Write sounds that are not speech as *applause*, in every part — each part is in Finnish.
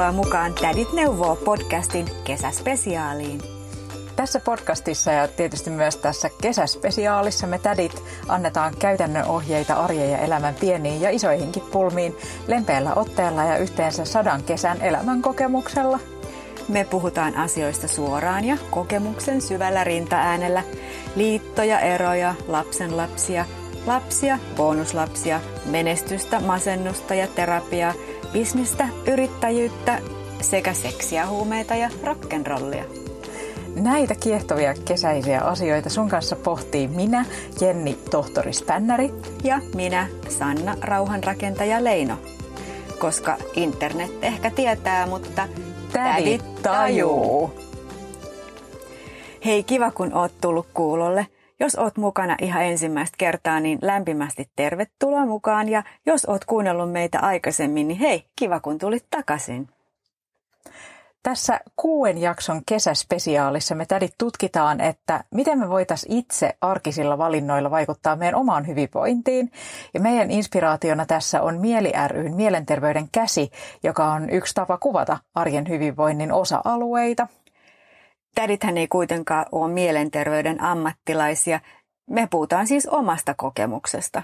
Tervetuloa mukaan Tädit neuvoo podcastin kesäspesiaaliin. Tässä podcastissa ja tietysti myös tässä kesäspesiaalissa me tädit annetaan käytännön ohjeita arjen ja elämän pieniin ja isoihinkin pulmiin lempeällä otteella ja yhteensä sadan kesän elämän kokemuksella. Me puhutaan asioista suoraan ja kokemuksen syvällä rintaäänellä. Liittoja, eroja, lapsenlapsia, lapsia, bonuslapsia, menestystä, masennusta ja terapiaa, bisnestä, yrittäjyyttä sekä seksiä, huumeita ja rock'n'rollia. Näitä kiehtovia kesäisiä asioita sun kanssa pohtii minä, Jenni Tohtori Spännäri ja minä, Sanna Rauhanrakentaja Leino. Koska internet ehkä tietää, mutta tädit tajuu. Hei, kiva kun oot tullut kuulolle. Jos oot mukana ihan ensimmäistä kertaa, niin lämpimästi tervetuloa mukaan. Ja jos oot kuunnellut meitä aikaisemmin, niin hei, kiva kun tulit takaisin. Tässä kuuden jakson kesäspesiaalissa me tädit tutkitaan, että miten me voitaisiin itse arkisilla valinnoilla vaikuttaa meidän omaan hyvinvointiin. Ja meidän inspiraationa tässä on Mieli ryn Mielenterveyden käsi, joka on yksi tapa kuvata arjen hyvinvoinnin osa-alueita. Tädithän ei kuitenkaan ole mielenterveyden ammattilaisia. Me puhutaan siis omasta kokemuksesta.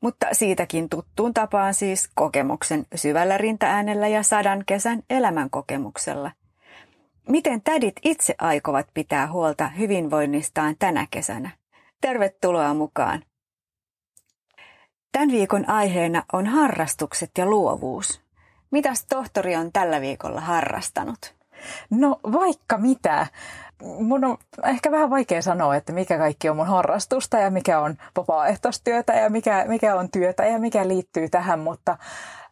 Mutta siitäkin tuttuun tapaan siis kokemuksen syvällä rintaäänellä ja sadan kesän elämän kokemuksella. Miten tädit itse aikovat pitää huolta hyvinvoinnistaan tänä kesänä? Tervetuloa mukaan! Tämän viikon aiheena on harrastukset ja luovuus. Mitäs tohtori on tällä viikolla harrastanut? No vaikka mitä. Mun on ehkä vähän vaikea sanoa, että mikä kaikki on mun harrastusta ja mikä on vapaaehtoistyötä ja mikä, mikä on työtä ja mikä liittyy tähän, mutta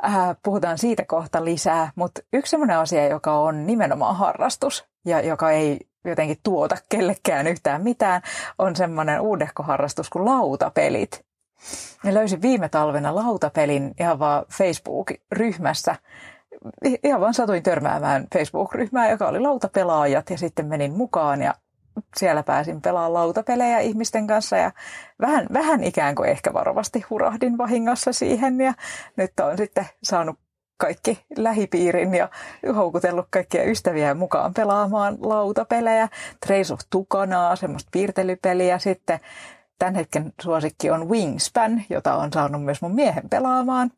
äh, puhutaan siitä kohta lisää. Mutta yksi sellainen asia, joka on nimenomaan harrastus ja joka ei jotenkin tuota kellekään yhtään mitään, on semmoinen uudehkoharrastus kuin lautapelit. Ja löysin viime talvena lautapelin ihan vaan Facebook-ryhmässä, ihan vaan satuin törmäämään Facebook-ryhmään, joka oli lautapelaajat ja sitten menin mukaan ja siellä pääsin pelaamaan lautapelejä ihmisten kanssa ja vähän, vähän ikään kuin ehkä varovasti hurahdin vahingossa siihen ja nyt on sitten saanut kaikki lähipiirin ja houkutellut kaikkia ystäviä mukaan pelaamaan lautapelejä. Trace of Tukanaa, semmoista piirtelypeliä. Sitten tämän hetken suosikki on Wingspan, jota on saanut myös mun miehen pelaamaan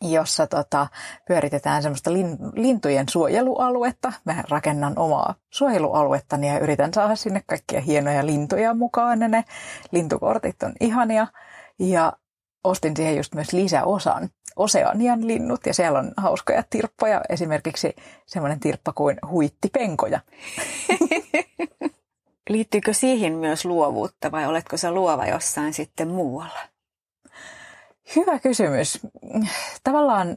jossa tota, pyöritetään semmoista lin, lintujen suojelualuetta. Mä rakennan omaa suojelualuettani ja yritän saada sinne kaikkia hienoja lintuja mukaan. Ja ne lintukortit on ihania. Ja ostin siihen just myös lisäosan Oseanian linnut ja siellä on hauskoja tirppoja. Esimerkiksi semmoinen tirppa kuin huittipenkoja. *laughs* Liittyykö siihen myös luovuutta vai oletko sä luova jossain sitten muualla? Hyvä kysymys. Tavallaan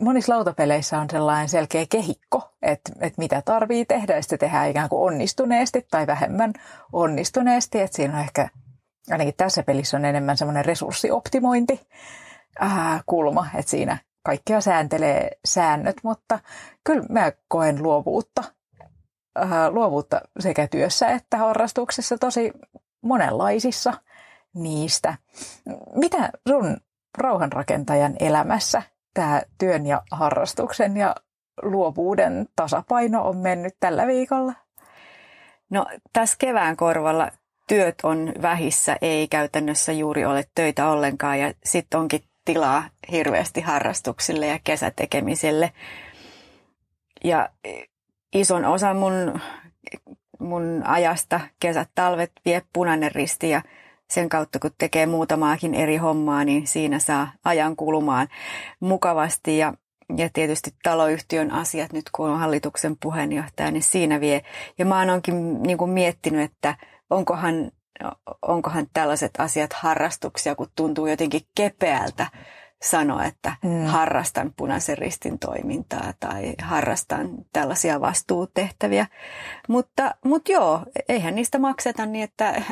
monissa lautapeleissä on sellainen selkeä kehikko, että, että mitä tarvii tehdä, ja sitten tehdään ikään kuin onnistuneesti tai vähemmän onnistuneesti. Että siinä on ehkä, ainakin tässä pelissä on enemmän semmoinen resurssioptimointi äh, kulma, että siinä kaikkea sääntelee säännöt, mutta kyllä mä koen luovuutta, äh, luovuutta sekä työssä että harrastuksessa tosi monenlaisissa niistä. Mitä sun rauhanrakentajan elämässä tämä työn ja harrastuksen ja luovuuden tasapaino on mennyt tällä viikolla? No tässä kevään korvalla työt on vähissä, ei käytännössä juuri ole töitä ollenkaan ja sitten onkin tilaa hirveästi harrastuksille ja kesätekemiselle. Ja ison osan mun, mun ajasta kesät, talvet vie punainen risti ja sen kautta, kun tekee muutamaakin eri hommaa, niin siinä saa ajan kulumaan mukavasti. Ja, ja tietysti taloyhtiön asiat nyt, kun on hallituksen puheenjohtaja, niin siinä vie. Ja mä oonkin niin kuin miettinyt, että onkohan, onkohan tällaiset asiat harrastuksia, kun tuntuu jotenkin kepeältä sanoa, että mm. harrastan punaisen ristin toimintaa tai harrastan tällaisia vastuutehtäviä. Mutta, mutta joo, eihän niistä makseta niin, että *laughs*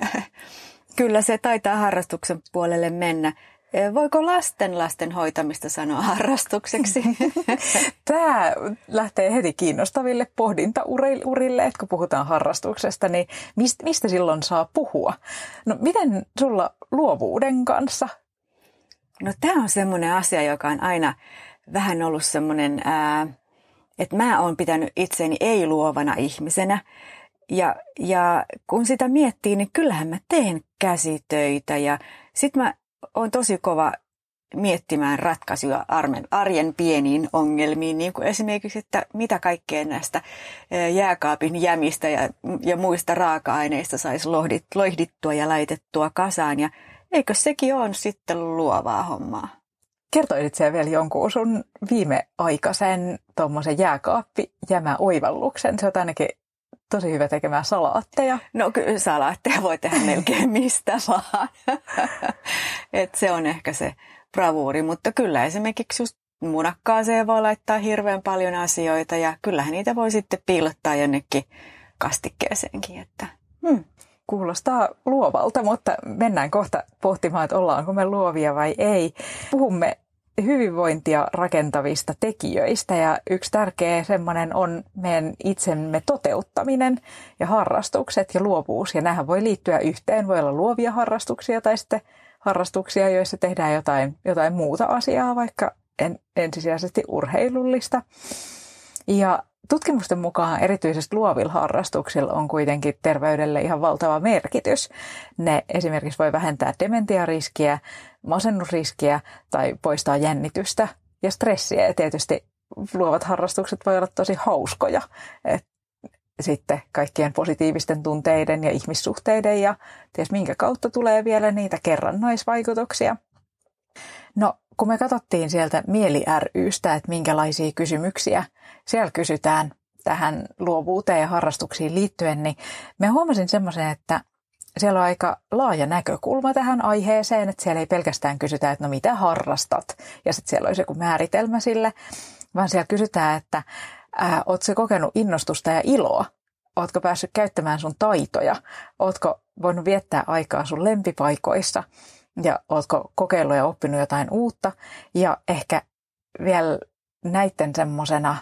Kyllä se taitaa harrastuksen puolelle mennä. Eh, voiko lasten lasten hoitamista sanoa harrastukseksi? *laughs* Tämä lähtee heti kiinnostaville pohdintaurille, että kun puhutaan harrastuksesta, niin mistä, silloin saa puhua? No miten sulla luovuuden kanssa? No tämä on semmoinen asia, joka on aina vähän ollut semmoinen että mä oon pitänyt itseni ei-luovana ihmisenä. Ja, ja kun sitä miettii, niin kyllähän mä teen käsitöitä ja sit mä oon tosi kova miettimään ratkaisuja arjen pieniin ongelmiin, niin kuin esimerkiksi, että mitä kaikkea näistä jääkaapin jämistä ja, ja muista raaka-aineista saisi lohdit, loihdittua ja laitettua kasaan. Ja eikö sekin on sitten luovaa hommaa? Kertoisit siellä vielä jonkun sun viimeaikaisen tuommoisen jääkaappi jämä oivalluksen. Se on ainakin tosi hyvä tekemään salaatteja. No kyllä salaatteja voi tehdä *laughs* melkein mistä vaan. *laughs* Et se on ehkä se bravuuri, mutta kyllä esimerkiksi just munakkaaseen voi laittaa hirveän paljon asioita ja kyllähän niitä voi sitten piilottaa jonnekin kastikkeeseenkin. Että, hmm. Kuulostaa luovalta, mutta mennään kohta pohtimaan, että ollaanko me luovia vai ei. Puhumme hyvinvointia rakentavista tekijöistä ja yksi tärkeä semmoinen on meidän itsemme toteuttaminen ja harrastukset ja luovuus. Ja nämähän voi liittyä yhteen, voi olla luovia harrastuksia tai sitten harrastuksia, joissa tehdään jotain, jotain muuta asiaa, vaikka en, ensisijaisesti urheilullista. Ja tutkimusten mukaan erityisesti luovilla harrastuksilla on kuitenkin terveydelle ihan valtava merkitys. Ne esimerkiksi voi vähentää dementiariskiä, masennusriskiä tai poistaa jännitystä ja stressiä. Ja tietysti luovat harrastukset voi olla tosi hauskoja. Et sitten kaikkien positiivisten tunteiden ja ihmissuhteiden ja ties minkä kautta tulee vielä niitä kerrannaisvaikutuksia. No, kun me katsottiin sieltä Mieli rystä, että minkälaisia kysymyksiä siellä kysytään tähän luovuuteen ja harrastuksiin liittyen, niin me huomasin semmoisen, että siellä on aika laaja näkökulma tähän aiheeseen, että siellä ei pelkästään kysytä, että no mitä harrastat, ja sitten siellä olisi joku määritelmä sille, vaan siellä kysytään, että ää, ootko kokenut innostusta ja iloa? Ootko päässyt käyttämään sun taitoja? Ootko voinut viettää aikaa sun lempipaikoissa? Ja ootko kokeillut ja oppinut jotain uutta? Ja ehkä vielä näiden semmoisena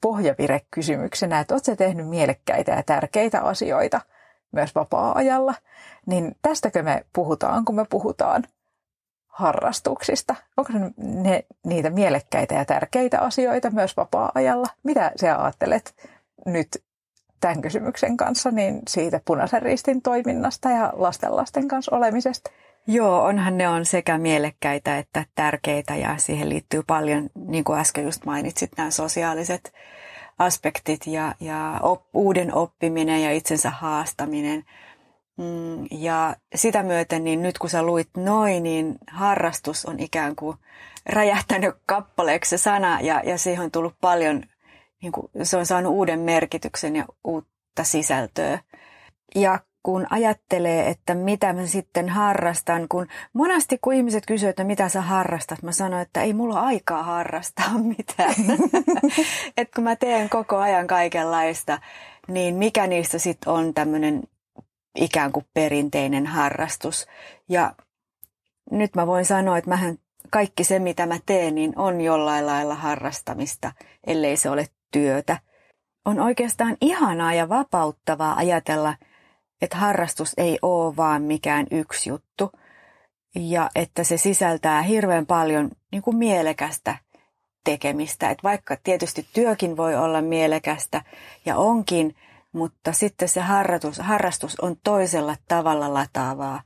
pohjavirekysymyksenä, että ootko tehnyt mielekkäitä ja tärkeitä asioita myös vapaa-ajalla? Niin tästäkö me puhutaan, kun me puhutaan harrastuksista? Onko ne, ne niitä mielekkäitä ja tärkeitä asioita myös vapaa-ajalla? Mitä sä ajattelet nyt tämän kysymyksen kanssa niin siitä punaisen ristin toiminnasta ja lastenlasten kanssa olemisesta? Joo, onhan ne on sekä mielekkäitä että tärkeitä ja siihen liittyy paljon, niin kuin äsken just mainitsit, nämä sosiaaliset aspektit ja, ja op, uuden oppiminen ja itsensä haastaminen – Mm, ja sitä myöten, niin nyt kun sä luit noin, niin harrastus on ikään kuin räjähtänyt kappaleeksi se sana ja, ja siihen on tullut paljon, niin kuin, se on saanut uuden merkityksen ja uutta sisältöä. Ja kun ajattelee, että mitä mä sitten harrastan, kun monasti kun ihmiset kysyvät, että mitä sä harrastat, mä sanon, että ei mulla aikaa harrastaa *laughs* mitään. *laughs* että kun mä teen koko ajan kaikenlaista, niin mikä niistä sitten on tämmöinen ikään kuin perinteinen harrastus. Ja nyt mä voin sanoa, että mähän kaikki se, mitä mä teen, niin on jollain lailla harrastamista, ellei se ole työtä. On oikeastaan ihanaa ja vapauttavaa ajatella, että harrastus ei ole vaan mikään yksi juttu ja että se sisältää hirveän paljon niin kuin mielekästä tekemistä. Että vaikka tietysti työkin voi olla mielekästä ja onkin, mutta sitten se harrastus, harrastus on toisella tavalla lataavaa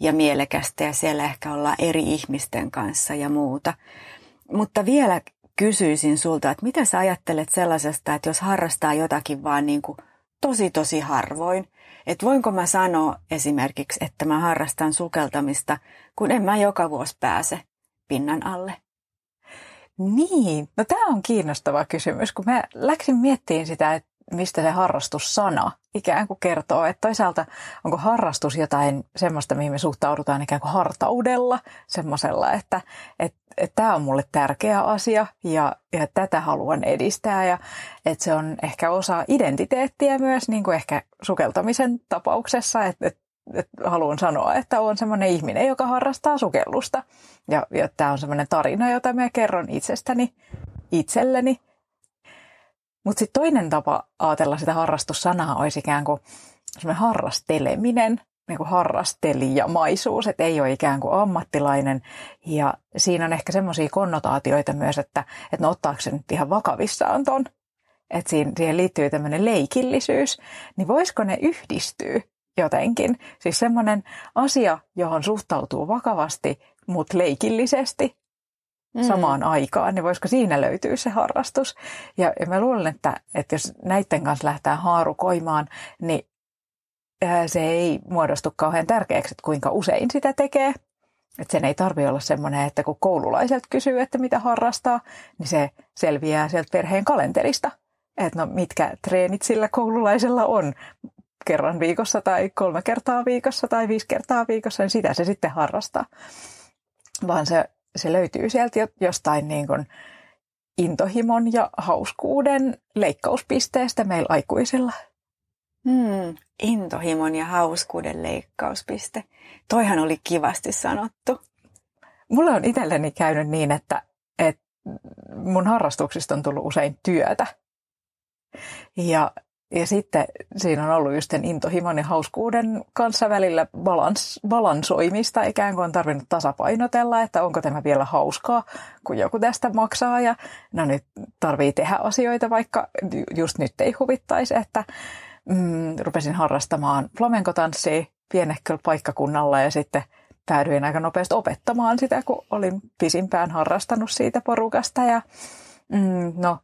ja mielekästä ja siellä ehkä ollaan eri ihmisten kanssa ja muuta. Mutta vielä kysyisin sulta, että mitä sä ajattelet sellaisesta, että jos harrastaa jotakin vaan niin kuin tosi tosi harvoin, että voinko mä sanoa esimerkiksi, että mä harrastan sukeltamista, kun en mä joka vuosi pääse pinnan alle? Niin, no tämä on kiinnostava kysymys, kun mä läksin miettimään sitä, että mistä se harrastussana ikään kuin kertoo. Että toisaalta onko harrastus jotain semmoista, mihin me suhtaudutaan ikään kuin hartaudella, semmoisella, että että että tämä on mulle tärkeä asia ja, ja tätä haluan edistää ja että se on ehkä osa identiteettiä myös, niin kuin ehkä sukeltamisen tapauksessa, että, että, että haluan sanoa, että olen semmoinen ihminen, joka harrastaa sukellusta ja, ja tämä on semmoinen tarina, jota mä kerron itsestäni itselleni mutta sitten toinen tapa ajatella sitä harrastussanaa olisi ikään kuin semmoinen harrasteleminen. niin kuin harrastelijamaisuus, että ei ole ikään kuin ammattilainen. Ja siinä on ehkä semmoisia konnotaatioita myös, että, että no ottaako se nyt ihan vakavissaan ton, että siihen, siihen liittyy tämmöinen leikillisyys, niin voisiko ne yhdistyä jotenkin? Siis semmoinen asia, johon suhtautuu vakavasti, mutta leikillisesti mm. samaan aikaan, niin voisiko siinä löytyä se harrastus? Ja, ja mä luulen, että, että jos näiden kanssa lähtee haarukoimaan, niin se ei muodostu kauhean tärkeäksi, että kuinka usein sitä tekee. Että sen ei tarvi olla semmoinen, että kun koululaiselta kysyy, että mitä harrastaa, niin se selviää sieltä perheen kalenterista. Että no mitkä treenit sillä koululaisella on kerran viikossa tai kolme kertaa viikossa tai viisi kertaa viikossa, niin sitä se sitten harrastaa. Vaan se, se löytyy sieltä jostain niin kuin intohimon ja hauskuuden leikkauspisteestä meillä aikuisilla. Hmm, intohimon ja hauskuuden leikkauspiste. Toihan oli kivasti sanottu. Mulla on itselleni käynyt niin, että, että mun harrastuksista on tullut usein työtä. Ja, ja sitten siinä on ollut just sen intohimon ja hauskuuden kanssa välillä balans, balansoimista, ikään kuin on tarvinnut tasapainotella, että onko tämä vielä hauskaa, kun joku tästä maksaa. Ja no nyt tarvii tehdä asioita, vaikka just nyt ei huvittaisi, että mm, rupesin harrastamaan flamenkotanssia pienehköllä paikkakunnalla. Ja sitten päädyin aika nopeasti opettamaan sitä, kun olin pisimpään harrastanut siitä porukasta. Ja mm, no,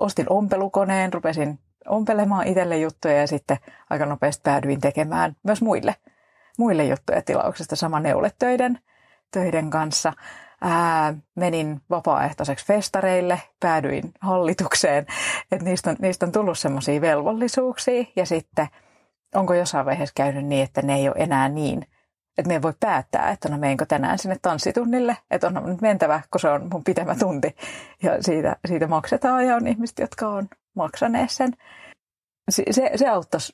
ostin ompelukoneen, rupesin ompelemaan itselle juttuja ja sitten aika nopeasti päädyin tekemään myös muille, muille juttuja tilauksesta. Sama neuletöiden töiden kanssa. Ää, menin vapaaehtoiseksi festareille, päädyin hallitukseen, että niistä niistä on tullut semmoisia velvollisuuksia ja sitten onko jossain vaiheessa käynyt niin, että ne ei ole enää niin, että me voi päättää, että no meenkö tänään sinne tanssitunnille, että on nyt mentävä, kun se on mun pitemä tunti. Ja siitä, siitä maksetaan ja on ihmiset, jotka on maksaneet sen. Se, se auttaisi,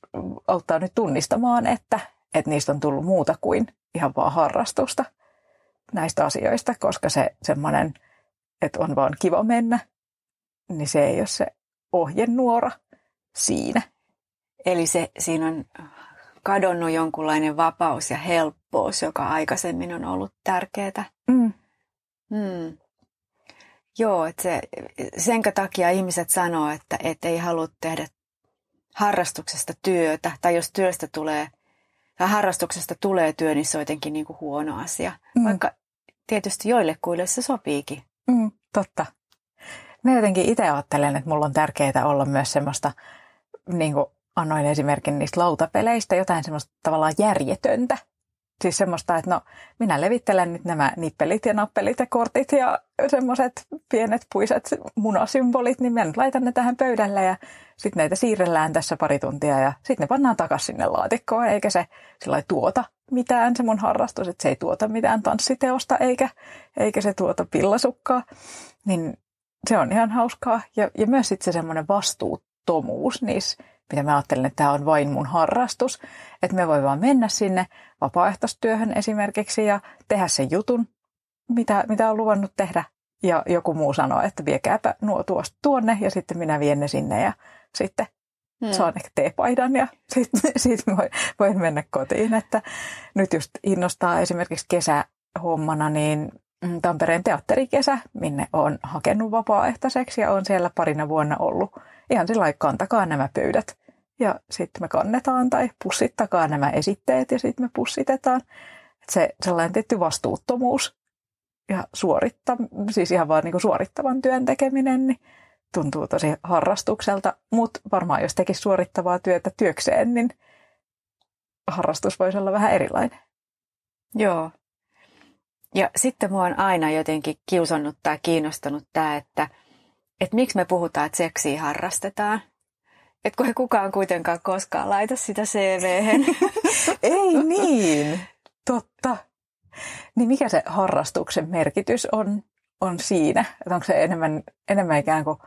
auttaa nyt tunnistamaan, että, että niistä on tullut muuta kuin ihan vaan harrastusta näistä asioista, koska se semmoinen, että on vaan kiva mennä, niin se ei ole se ohjenuora siinä. Eli se, siinä on kadonnut jonkunlainen vapaus ja helppous, joka aikaisemmin on ollut tärkeää. Mm. Mm. Joo, että se, sen takia ihmiset sanoo, että, että ei halua tehdä harrastuksesta työtä, tai jos työstä tulee tai harrastuksesta tulee työ, niin se on jotenkin niin kuin huono asia. Mm. Vaikka tietysti joillekuille se sopiikin. Mm, totta. Mä jotenkin itse ajattelen, että mulla on tärkeää olla myös semmoista, niin kuin annoin esimerkin niistä lautapeleistä, jotain semmoista tavallaan järjetöntä. Siis semmoista, että no minä levittelen nyt nämä nippelit ja nappelit ja kortit ja semmoiset pienet puiset munasymbolit, niin minä laitan ne tähän pöydälle ja sitten näitä siirrellään tässä pari tuntia ja sitten ne pannaan takaisin sinne laatikkoon, eikä se sillä tuota mitään, se mun harrastus, että se ei tuota mitään tanssiteosta eikä, eikä se tuota pillasukkaa, niin se on ihan hauskaa. Ja, ja myös sitten se semmoinen vastuuttomuus niissä, mitä mä ajattelen, että tämä on vain mun harrastus, että me voi vaan mennä sinne vapaaehtoistyöhön esimerkiksi ja tehdä sen jutun, mitä, mitä on luvannut tehdä. Ja joku muu sanoo, että viekääpä nuo tuosta tuonne ja sitten minä vien ne sinne ja sitten Hmm. Saan ehkä teepaidan ja sitten *laughs* sit voin, voin mennä kotiin. Että nyt just innostaa esimerkiksi kesähommana niin mm, Tampereen teatterikesä, minne on hakenut vapaaehtoiseksi ja on siellä parina vuonna ollut. Ihan sillä kantakaa nämä pöydät ja sitten me kannetaan tai pussittakaa nämä esitteet ja sitten me pussitetaan. Et se sellainen tietty vastuuttomuus ja suoritta, siis ihan vaan niin suorittavan työn tekeminen, niin tuntuu tosi harrastukselta, mutta varmaan jos tekisi suorittavaa työtä työkseen, niin harrastus voisi olla vähän erilainen. Joo. Ja sitten mua on aina jotenkin kiusannut tai kiinnostanut tämä, että, että miksi me puhutaan, että seksiä harrastetaan. Että kun ei kukaan kuitenkaan koskaan laita sitä cv *laughs* ei niin, totta. Niin mikä se harrastuksen merkitys on, on siinä? Että onko se enemmän, enemmän ikään kuin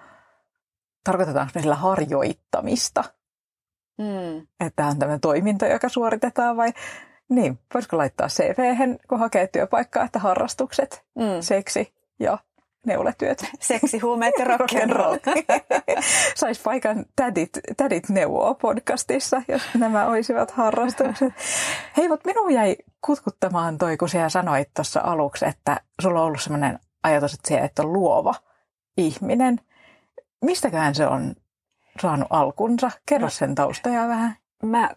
tarkoitetaanko me sillä harjoittamista? Mm. Että on tämmöinen toiminto, joka suoritetaan vai niin, voisiko laittaa cv kun hakee työpaikkaa, että harrastukset, mm. seksi ja neuletyöt. Seksi, huumeet ja rock'n'roll. *laughs* Saisi paikan tädit, tädit neuvoa podcastissa, jos nämä olisivat harrastukset. Hei, mutta minun jäi kutkuttamaan toi, kun sinä sanoit tuossa aluksi, että sulla on ollut sellainen ajatus, että sinä et ole luova ihminen. Mistäkään se on saanut alkunsa? Kerro no, sen taustaa vähän. Mä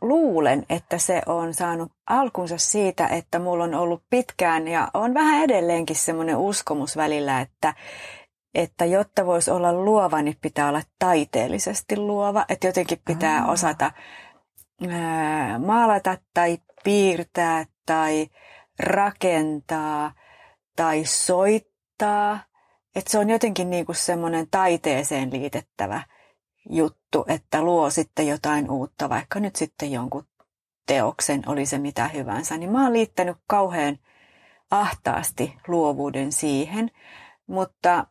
luulen, että se on saanut alkunsa siitä, että mulla on ollut pitkään ja on vähän edelleenkin semmoinen uskomus välillä, että, että jotta voisi olla luova, niin pitää olla taiteellisesti luova. Että jotenkin pitää Aa. osata ää, maalata tai piirtää tai rakentaa tai soittaa. Että se on jotenkin niin kuin semmoinen taiteeseen liitettävä juttu, että luo sitten jotain uutta, vaikka nyt sitten jonkun teoksen, oli se mitä hyvänsä, niin mä oon liittänyt kauhean ahtaasti luovuuden siihen. Mutta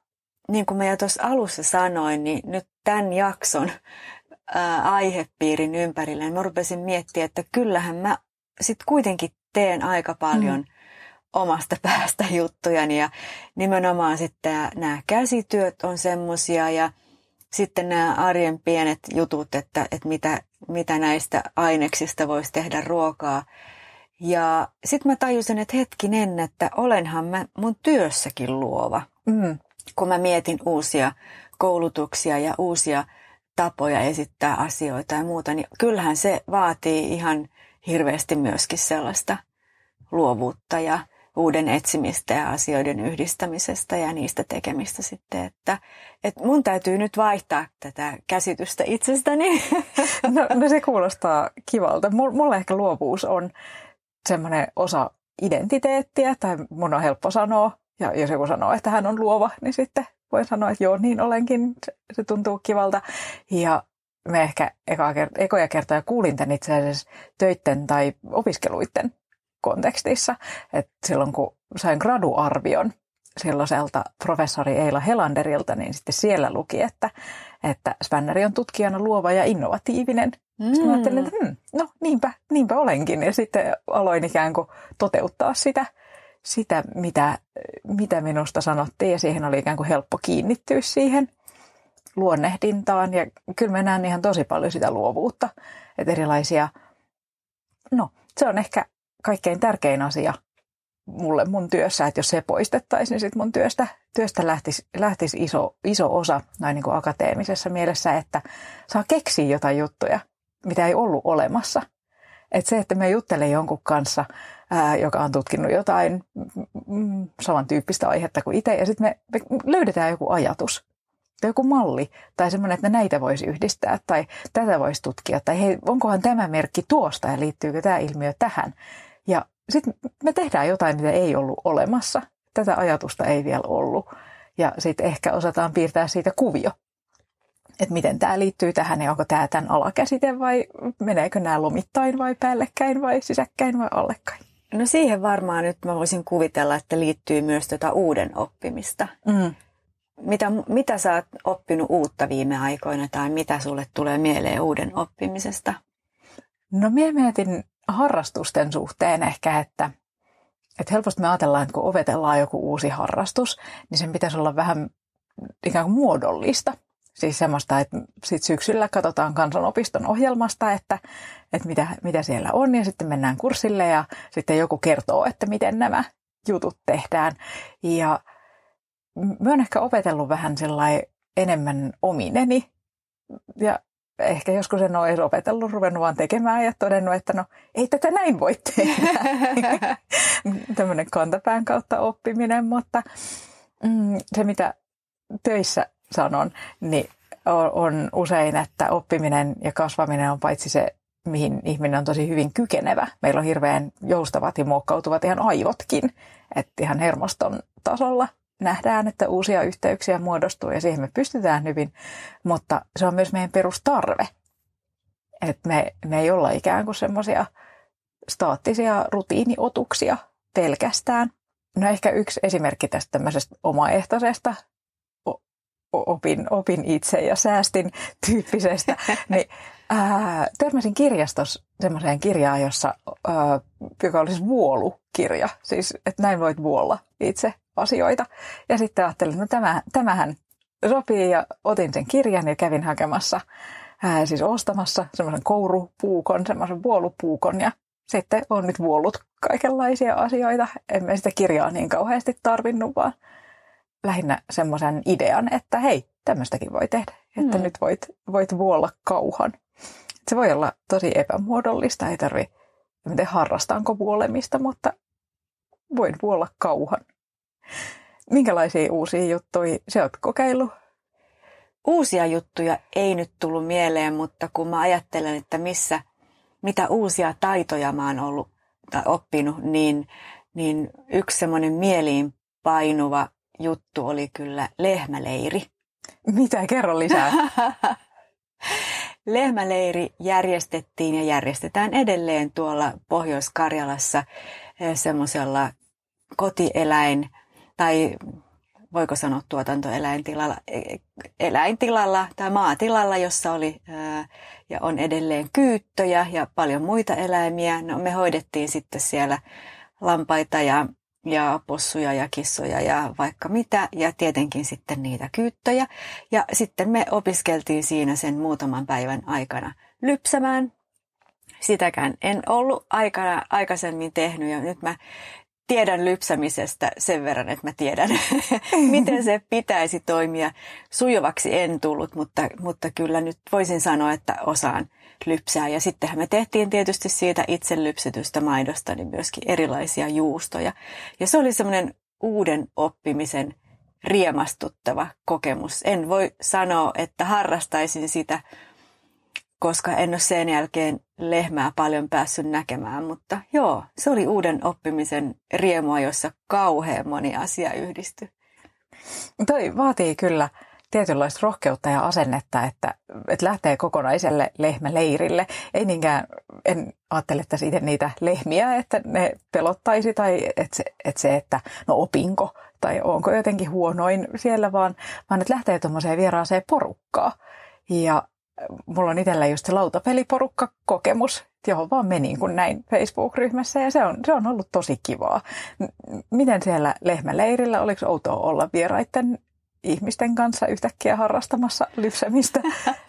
niin kuin mä jo tuossa alussa sanoin, niin nyt tämän jakson ää, aihepiirin ympärillä, niin mä rupesin miettiä, että kyllähän mä sitten kuitenkin teen aika paljon mm. omasta *laughs* päästä juttujani ja nimenomaan sitten nämä käsityöt on semmosia ja sitten nämä arjen pienet jutut, että, että mitä, mitä näistä aineksista voisi tehdä ruokaa. Ja sitten mä tajusin, että hetkinen, että olenhan mä mun työssäkin luova. Mm. Kun mä mietin uusia koulutuksia ja uusia tapoja esittää asioita ja muuta, niin kyllähän se vaatii ihan hirveästi myöskin sellaista luovuutta ja uuden etsimistä ja asioiden yhdistämisestä ja niistä tekemistä sitten, että, että mun täytyy nyt vaihtaa tätä käsitystä itsestäni. *laughs* No, no se kuulostaa kivalta. Mulle ehkä luovuus on semmoinen osa identiteettiä, tai mun on helppo sanoa, ja jos joku sanoo, että hän on luova, niin sitten voin sanoa, että joo, niin olenkin, se tuntuu kivalta. Ja me ehkä eka, ekoja kertoja kuulin tämän itse asiassa töitten tai opiskeluiden kontekstissa. että silloin kun sain graduarvion silloiselta professori Eila Helanderilta, niin sitten siellä luki, että, että Spänneri on tutkijana luova ja innovatiivinen. Mm. Sitten mä ajattelin, että hmm, no niinpä, niinpä olenkin. Ja sitten aloin ikään kuin toteuttaa sitä, sitä mitä, mitä minusta sanottiin. Ja siihen oli ikään kuin helppo kiinnittyä siihen luonnehdintaan. Ja kyllä mä näen ihan tosi paljon sitä luovuutta. Että erilaisia, no se on ehkä kaikkein tärkein asia mulle mun työssä, että jos se poistettaisiin, niin sitten mun työstä, työstä lähtisi, lähtisi iso, iso osa näin niin kuin akateemisessa mielessä, että saa keksiä jotain juttuja, mitä ei ollut olemassa. Että se, että me juttelee jonkun kanssa, ää, joka on tutkinut jotain mm, samantyyppistä aihetta kuin itse, ja sitten me, me löydetään joku ajatus tai joku malli tai semmoinen, että näitä voisi yhdistää tai tätä voisi tutkia tai hei, onkohan tämä merkki tuosta ja liittyykö tämä ilmiö tähän. Ja sitten me tehdään jotain, mitä ei ollut olemassa. Tätä ajatusta ei vielä ollut. Ja sitten ehkä osataan piirtää siitä kuvio, että miten tämä liittyy tähän ja onko tämä tämän alakäsite vai meneekö nämä lomittain vai päällekkäin vai sisäkkäin vai allekkäin. No siihen varmaan nyt mä voisin kuvitella, että liittyy myös tätä uuden oppimista. Mm. Mitä, mitä sä oot oppinut uutta viime aikoina tai mitä sulle tulee mieleen uuden oppimisesta? No minä mietin harrastusten suhteen ehkä, että, että helposti me ajatellaan, että kun opetellaan joku uusi harrastus, niin sen pitäisi olla vähän ikään kuin muodollista. Siis semmoista, että sit syksyllä katsotaan kansanopiston ohjelmasta, että, että mitä, mitä siellä on, ja sitten mennään kurssille, ja sitten joku kertoo, että miten nämä jutut tehdään. Ja mä oon ehkä opetellut vähän enemmän omineni, ja ehkä joskus en ole opetellut, ruvennut vaan tekemään ja todennut, että no ei tätä näin voi tehdä. *laughs* Tämmöinen kantapään kautta oppiminen, mutta mm, se mitä töissä sanon, niin on, on usein, että oppiminen ja kasvaminen on paitsi se, mihin ihminen on tosi hyvin kykenevä. Meillä on hirveän joustavat ja muokkautuvat ihan aivotkin, että ihan hermoston tasolla nähdään, että uusia yhteyksiä muodostuu ja siihen me pystytään hyvin, mutta se on myös meidän perustarve. Että me, me ei olla ikään kuin semmoisia staattisia rutiiniotuksia pelkästään. No ehkä yksi esimerkki tästä tämmöisestä omaehtoisesta opin, opin itse ja säästin tyyppisestä, *laughs* niin ää, törmäsin kirjastossa semmoiseen kirjaan, jossa, ää, joka oli siis vuolukirja, siis että näin voit vuolla itse asioita. Ja sitten ajattelin, että no tämä, tämähän sopii ja otin sen kirjan ja kävin hakemassa, ää, siis ostamassa semmoisen kourupuukon, semmoisen vuolupuukon ja sitten on nyt vuollut kaikenlaisia asioita. Emme sitä kirjaa niin kauheasti tarvinnut, vaan lähinnä semmoisen idean, että hei, tämmöistäkin voi tehdä, että mm. nyt voit, voit vuolla kauhan. Se voi olla tosi epämuodollista, ei tarvi, en tiedä harrastaanko vuolemista, mutta voin vuolla kauhan. Minkälaisia uusia juttuja sä oot kokeillut? Uusia juttuja ei nyt tullut mieleen, mutta kun mä ajattelen, että missä, mitä uusia taitoja mä oon ollut tai oppinut, niin, niin yksi semmoinen mieliin painuva juttu oli kyllä lehmäleiri. Mitä? Kerro lisää. *laughs* Lehmäleiri järjestettiin ja järjestetään edelleen tuolla Pohjois-Karjalassa eh, semmoisella kotieläin tai voiko sanoa tuotantoeläintilalla, e, eläintilalla tai maatilalla, jossa oli ja on edelleen kyyttöjä ja paljon muita eläimiä. No, me hoidettiin sitten siellä lampaita ja, ja possuja ja kissoja ja vaikka mitä ja tietenkin sitten niitä kyyttöjä. Ja sitten me opiskeltiin siinä sen muutaman päivän aikana lypsämään. Sitäkään en ollut aikana, aikaisemmin tehnyt ja nyt mä tiedän lypsämisestä sen verran, että mä tiedän, *laughs* miten se pitäisi toimia. Sujuvaksi en tullut, mutta, mutta kyllä nyt voisin sanoa, että osaan lypsää. Ja sittenhän me tehtiin tietysti siitä itse lypsetystä maidosta niin myöskin erilaisia juustoja. Ja se oli semmoinen uuden oppimisen riemastuttava kokemus. En voi sanoa, että harrastaisin sitä koska en ole sen jälkeen lehmää paljon päässyt näkemään, mutta joo, se oli uuden oppimisen riemua, jossa kauhean moni asia yhdistyi. Toi vaatii kyllä tietynlaista rohkeutta ja asennetta, että, että lähtee kokonaiselle lehmäleirille. Ei niinkään, en ajattele että siitä niitä lehmiä, että ne pelottaisi tai että se, että, se, että no opinko tai onko jotenkin huonoin siellä, vaan, vaan että lähtee tuommoiseen vieraaseen porukkaan. Ja mulla on itsellä just se lautapeliporukka-kokemus, johon vaan menin kun näin Facebook-ryhmässä ja se on, se on ollut tosi kivaa. Miten siellä lehmäleirillä, oliko outoa olla vieraiden ihmisten kanssa yhtäkkiä harrastamassa lypsämistä?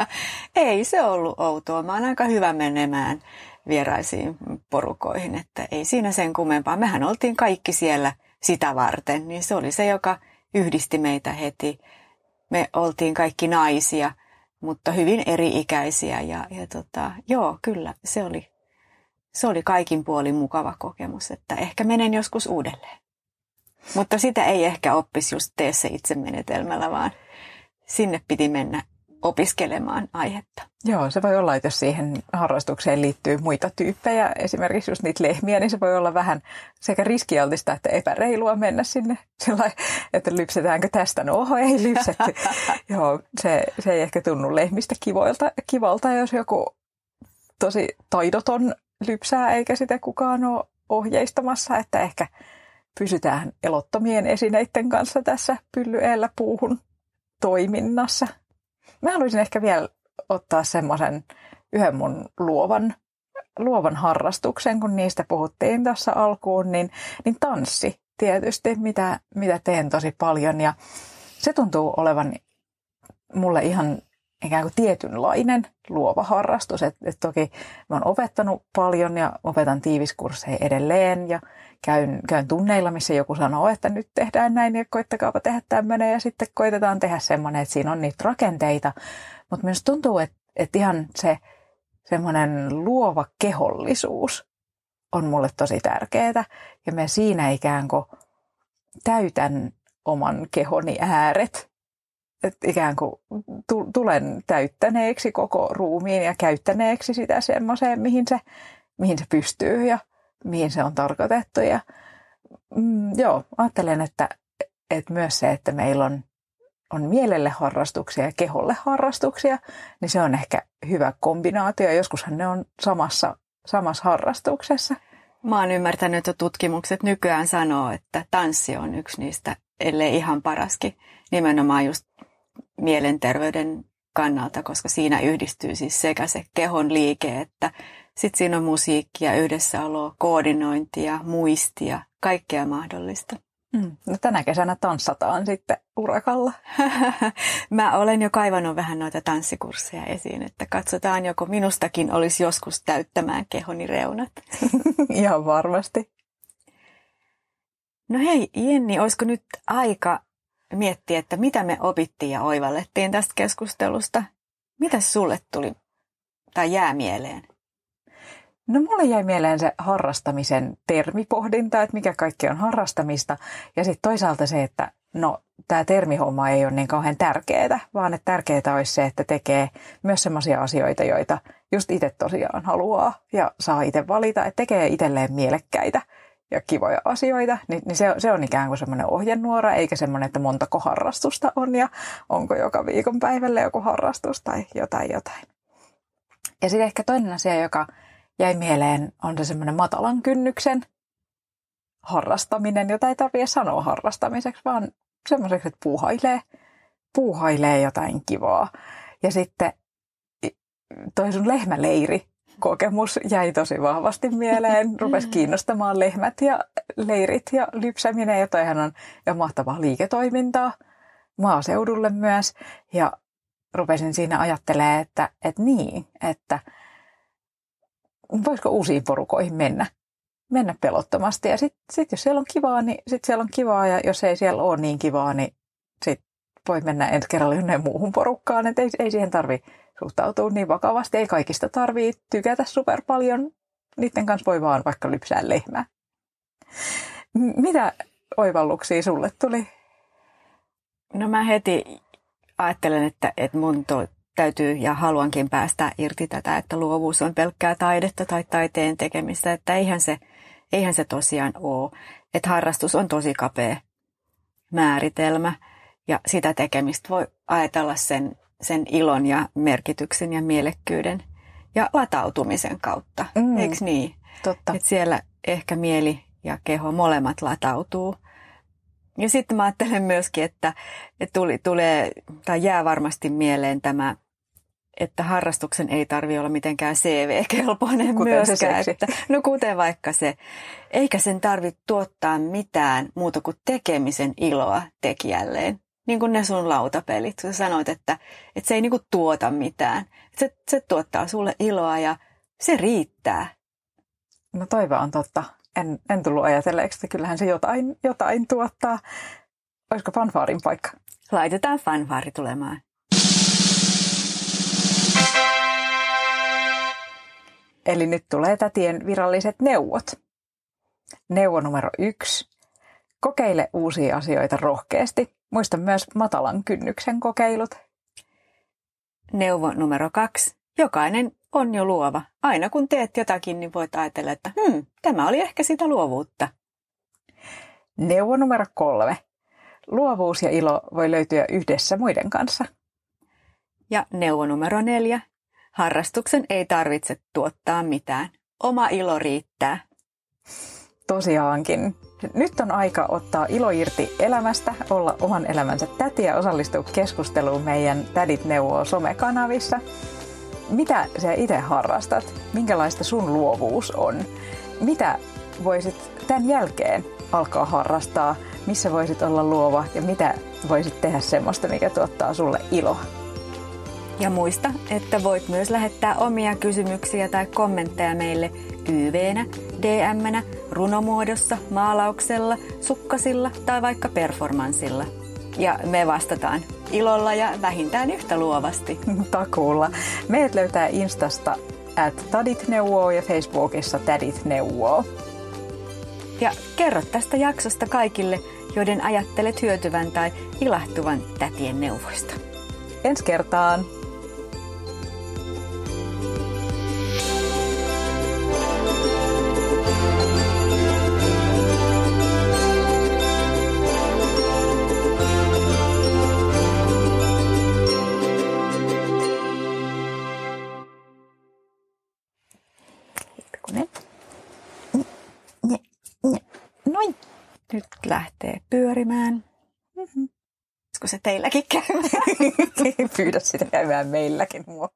*laughs* ei se ollut outoa. Mä oon aika hyvä menemään vieraisiin porukoihin, että ei siinä sen kummempaa. Mehän oltiin kaikki siellä sitä varten, niin se oli se, joka yhdisti meitä heti. Me oltiin kaikki naisia mutta hyvin eri-ikäisiä. Ja, ja tota, joo, kyllä, se oli, se oli kaikin puolin mukava kokemus, että ehkä menen joskus uudelleen. Mutta sitä ei ehkä oppisi just tee se itse menetelmällä, vaan sinne piti mennä opiskelemaan aihetta. Joo, se voi olla, että jos siihen harrastukseen liittyy muita tyyppejä, esimerkiksi just niitä lehmiä, niin se voi olla vähän sekä riskialtista että epäreilua mennä sinne *laughs* sillä että lypsetäänkö tästä. No oho, ei lypsetty. *laughs* Joo, se, se ei ehkä tunnu lehmistä kivoilta, kivalta, jos joku tosi taidoton lypsää, eikä sitä kukaan ole ohjeistamassa, että ehkä pysytään elottomien esineiden kanssa tässä pyllyellä puuhun toiminnassa. Mä haluaisin ehkä vielä ottaa semmoisen yhden mun luovan, luovan harrastuksen, kun niistä puhuttiin tuossa alkuun, niin, niin tanssi tietysti, mitä, mitä teen tosi paljon. Ja se tuntuu olevan mulle ihan ikään kuin tietynlainen luova harrastus. Et, et toki mä oon opettanut paljon ja opetan tiiviskursseja edelleen ja käyn, käyn tunneilla, missä joku sanoo, että nyt tehdään näin ja koittakaapa tehdä tämmöinen ja sitten koitetaan tehdä semmoinen, että siinä on niitä rakenteita. Mutta myös tuntuu, että, että ihan se semmoinen luova kehollisuus on mulle tosi tärkeää ja mä siinä ikään kuin täytän oman kehoni ääret. Että ikään kuin tulen täyttäneeksi koko ruumiin ja käyttäneeksi sitä semmoiseen, mihin se, mihin se pystyy ja mihin se on tarkoitettu. Ja, mm, joo, ajattelen, että, että myös se, että meillä on, on mielelle harrastuksia ja keholle harrastuksia, niin se on ehkä hyvä kombinaatio. Joskushan ne on samassa, samassa harrastuksessa. Mä oon ymmärtänyt, että tutkimukset nykyään sanoo, että tanssi on yksi niistä, ellei ihan paraskin, nimenomaan just mielenterveyden kannalta, koska siinä yhdistyy siis sekä se kehon liike että sitten siinä on musiikkia, yhdessäoloa, koordinointia, muistia, kaikkea mahdollista. Mm. No tänä kesänä tanssataan sitten urakalla. *laughs* Mä olen jo kaivannut vähän noita tanssikursseja esiin, että katsotaan joko minustakin olisi joskus täyttämään kehoni reunat. *laughs* Ihan varmasti. No hei Jenni, olisiko nyt aika miettiä, että mitä me opittiin ja oivallettiin tästä keskustelusta? Mitä sulle tuli tai jää mieleen? No mulle jäi mieleen se harrastamisen termipohdinta, että mikä kaikki on harrastamista. Ja sitten toisaalta se, että no tämä termihomma ei ole niin kauhean tärkeää, vaan että tärkeää olisi se, että tekee myös sellaisia asioita, joita just itse tosiaan haluaa ja saa itse valita, että tekee itselleen mielekkäitä ja kivoja asioita, niin, niin se, se on ikään kuin semmoinen ohjenuora, eikä semmoinen, että montako harrastusta on ja onko joka viikon päivälle joku harrastus tai jotain jotain. Ja sitten ehkä toinen asia, joka jäi mieleen, on se semmoinen matalan kynnyksen harrastaminen, jota ei tarvitse sanoa harrastamiseksi, vaan semmoiseksi, että puuhailee, puuhailee jotain kivaa. Ja sitten toi sun lehmäleiri kokemus jäi tosi vahvasti mieleen. Rupesi kiinnostamaan lehmät ja leirit ja lypsäminen, ja toihan on jo mahtavaa liiketoimintaa maaseudulle myös. Ja rupesin siinä ajattelemaan, että, että niin, että – voisiko uusiin porukoihin mennä, mennä pelottomasti. Ja sitten sit jos siellä on kivaa, niin sitten siellä on kivaa, ja jos ei siellä ole niin kivaa, niin sitten voi mennä ensi kerralla jonnekin muuhun porukkaan. Että ei, ei siihen tarvi suhtautua niin vakavasti. Ei kaikista tarvii tykätä super paljon. Niiden kanssa voi vaan vaikka lypsää lehmää. Mitä oivalluksia sulle tuli? No mä heti ajattelen, että, että mun to, täytyy ja haluankin päästä irti tätä, että luovuus on pelkkää taidetta tai taiteen tekemistä, että eihän se, eihän se tosiaan ole. Että harrastus on tosi kapea määritelmä ja sitä tekemistä voi ajatella sen, sen ilon ja merkityksen ja mielekkyyden ja latautumisen kautta, mm, eikö niin? Totta. Että siellä ehkä mieli ja keho molemmat latautuu. Ja sitten mä ajattelen myöskin, että, että tuli, tulee tai jää varmasti mieleen tämä että harrastuksen ei tarvi olla mitenkään CV-kelpoinen kuten myöskään. Se että, no kuten vaikka se. Eikä sen tarvitse tuottaa mitään muuta kuin tekemisen iloa tekijälleen. Niin kuin ne sun lautapelit. Sä sanoit, että, että se ei niin kuin tuota mitään. Se, se tuottaa sulle iloa ja se riittää. No toivo on totta. En, en tullut ajatelleeksi, että kyllähän se jotain, jotain tuottaa. Olisiko fanfaarin paikka? Laitetaan fanfaari tulemaan. Eli nyt tulee tätien viralliset neuvot. Neuvo numero yksi. Kokeile uusia asioita rohkeasti. Muista myös matalan kynnyksen kokeilut. Neuvo numero kaksi. Jokainen on jo luova. Aina kun teet jotakin, niin voit ajatella, että hmm, tämä oli ehkä sitä luovuutta. Neuvo numero kolme. Luovuus ja ilo voi löytyä yhdessä muiden kanssa. Ja neuvo numero neljä. Harrastuksen ei tarvitse tuottaa mitään. Oma ilo riittää. Tosiaankin. Nyt on aika ottaa ilo irti elämästä, olla oman elämänsä täti ja osallistua keskusteluun meidän Tädit neuvoo somekanavissa. Mitä sä itse harrastat? Minkälaista sun luovuus on? Mitä voisit tämän jälkeen alkaa harrastaa? Missä voisit olla luova ja mitä voisit tehdä semmoista, mikä tuottaa sulle iloa? Ja muista, että voit myös lähettää omia kysymyksiä tai kommentteja meille YV-nä, DM-nä, runomuodossa, maalauksella, sukkasilla tai vaikka performanssilla. Ja me vastataan ilolla ja vähintään yhtä luovasti. *laughs* Takuulla. Meidät löytää Instasta at Tadit neuvoo ja Facebookissa Tadit neuvoo. Ja kerro tästä jaksosta kaikille, joiden ajattelet hyötyvän tai ilahtuvan tätien neuvoista. Ensi kertaan! Mm-hmm. se teilläkin käymään? *laughs* Pyydä sitä käymään meilläkin mua.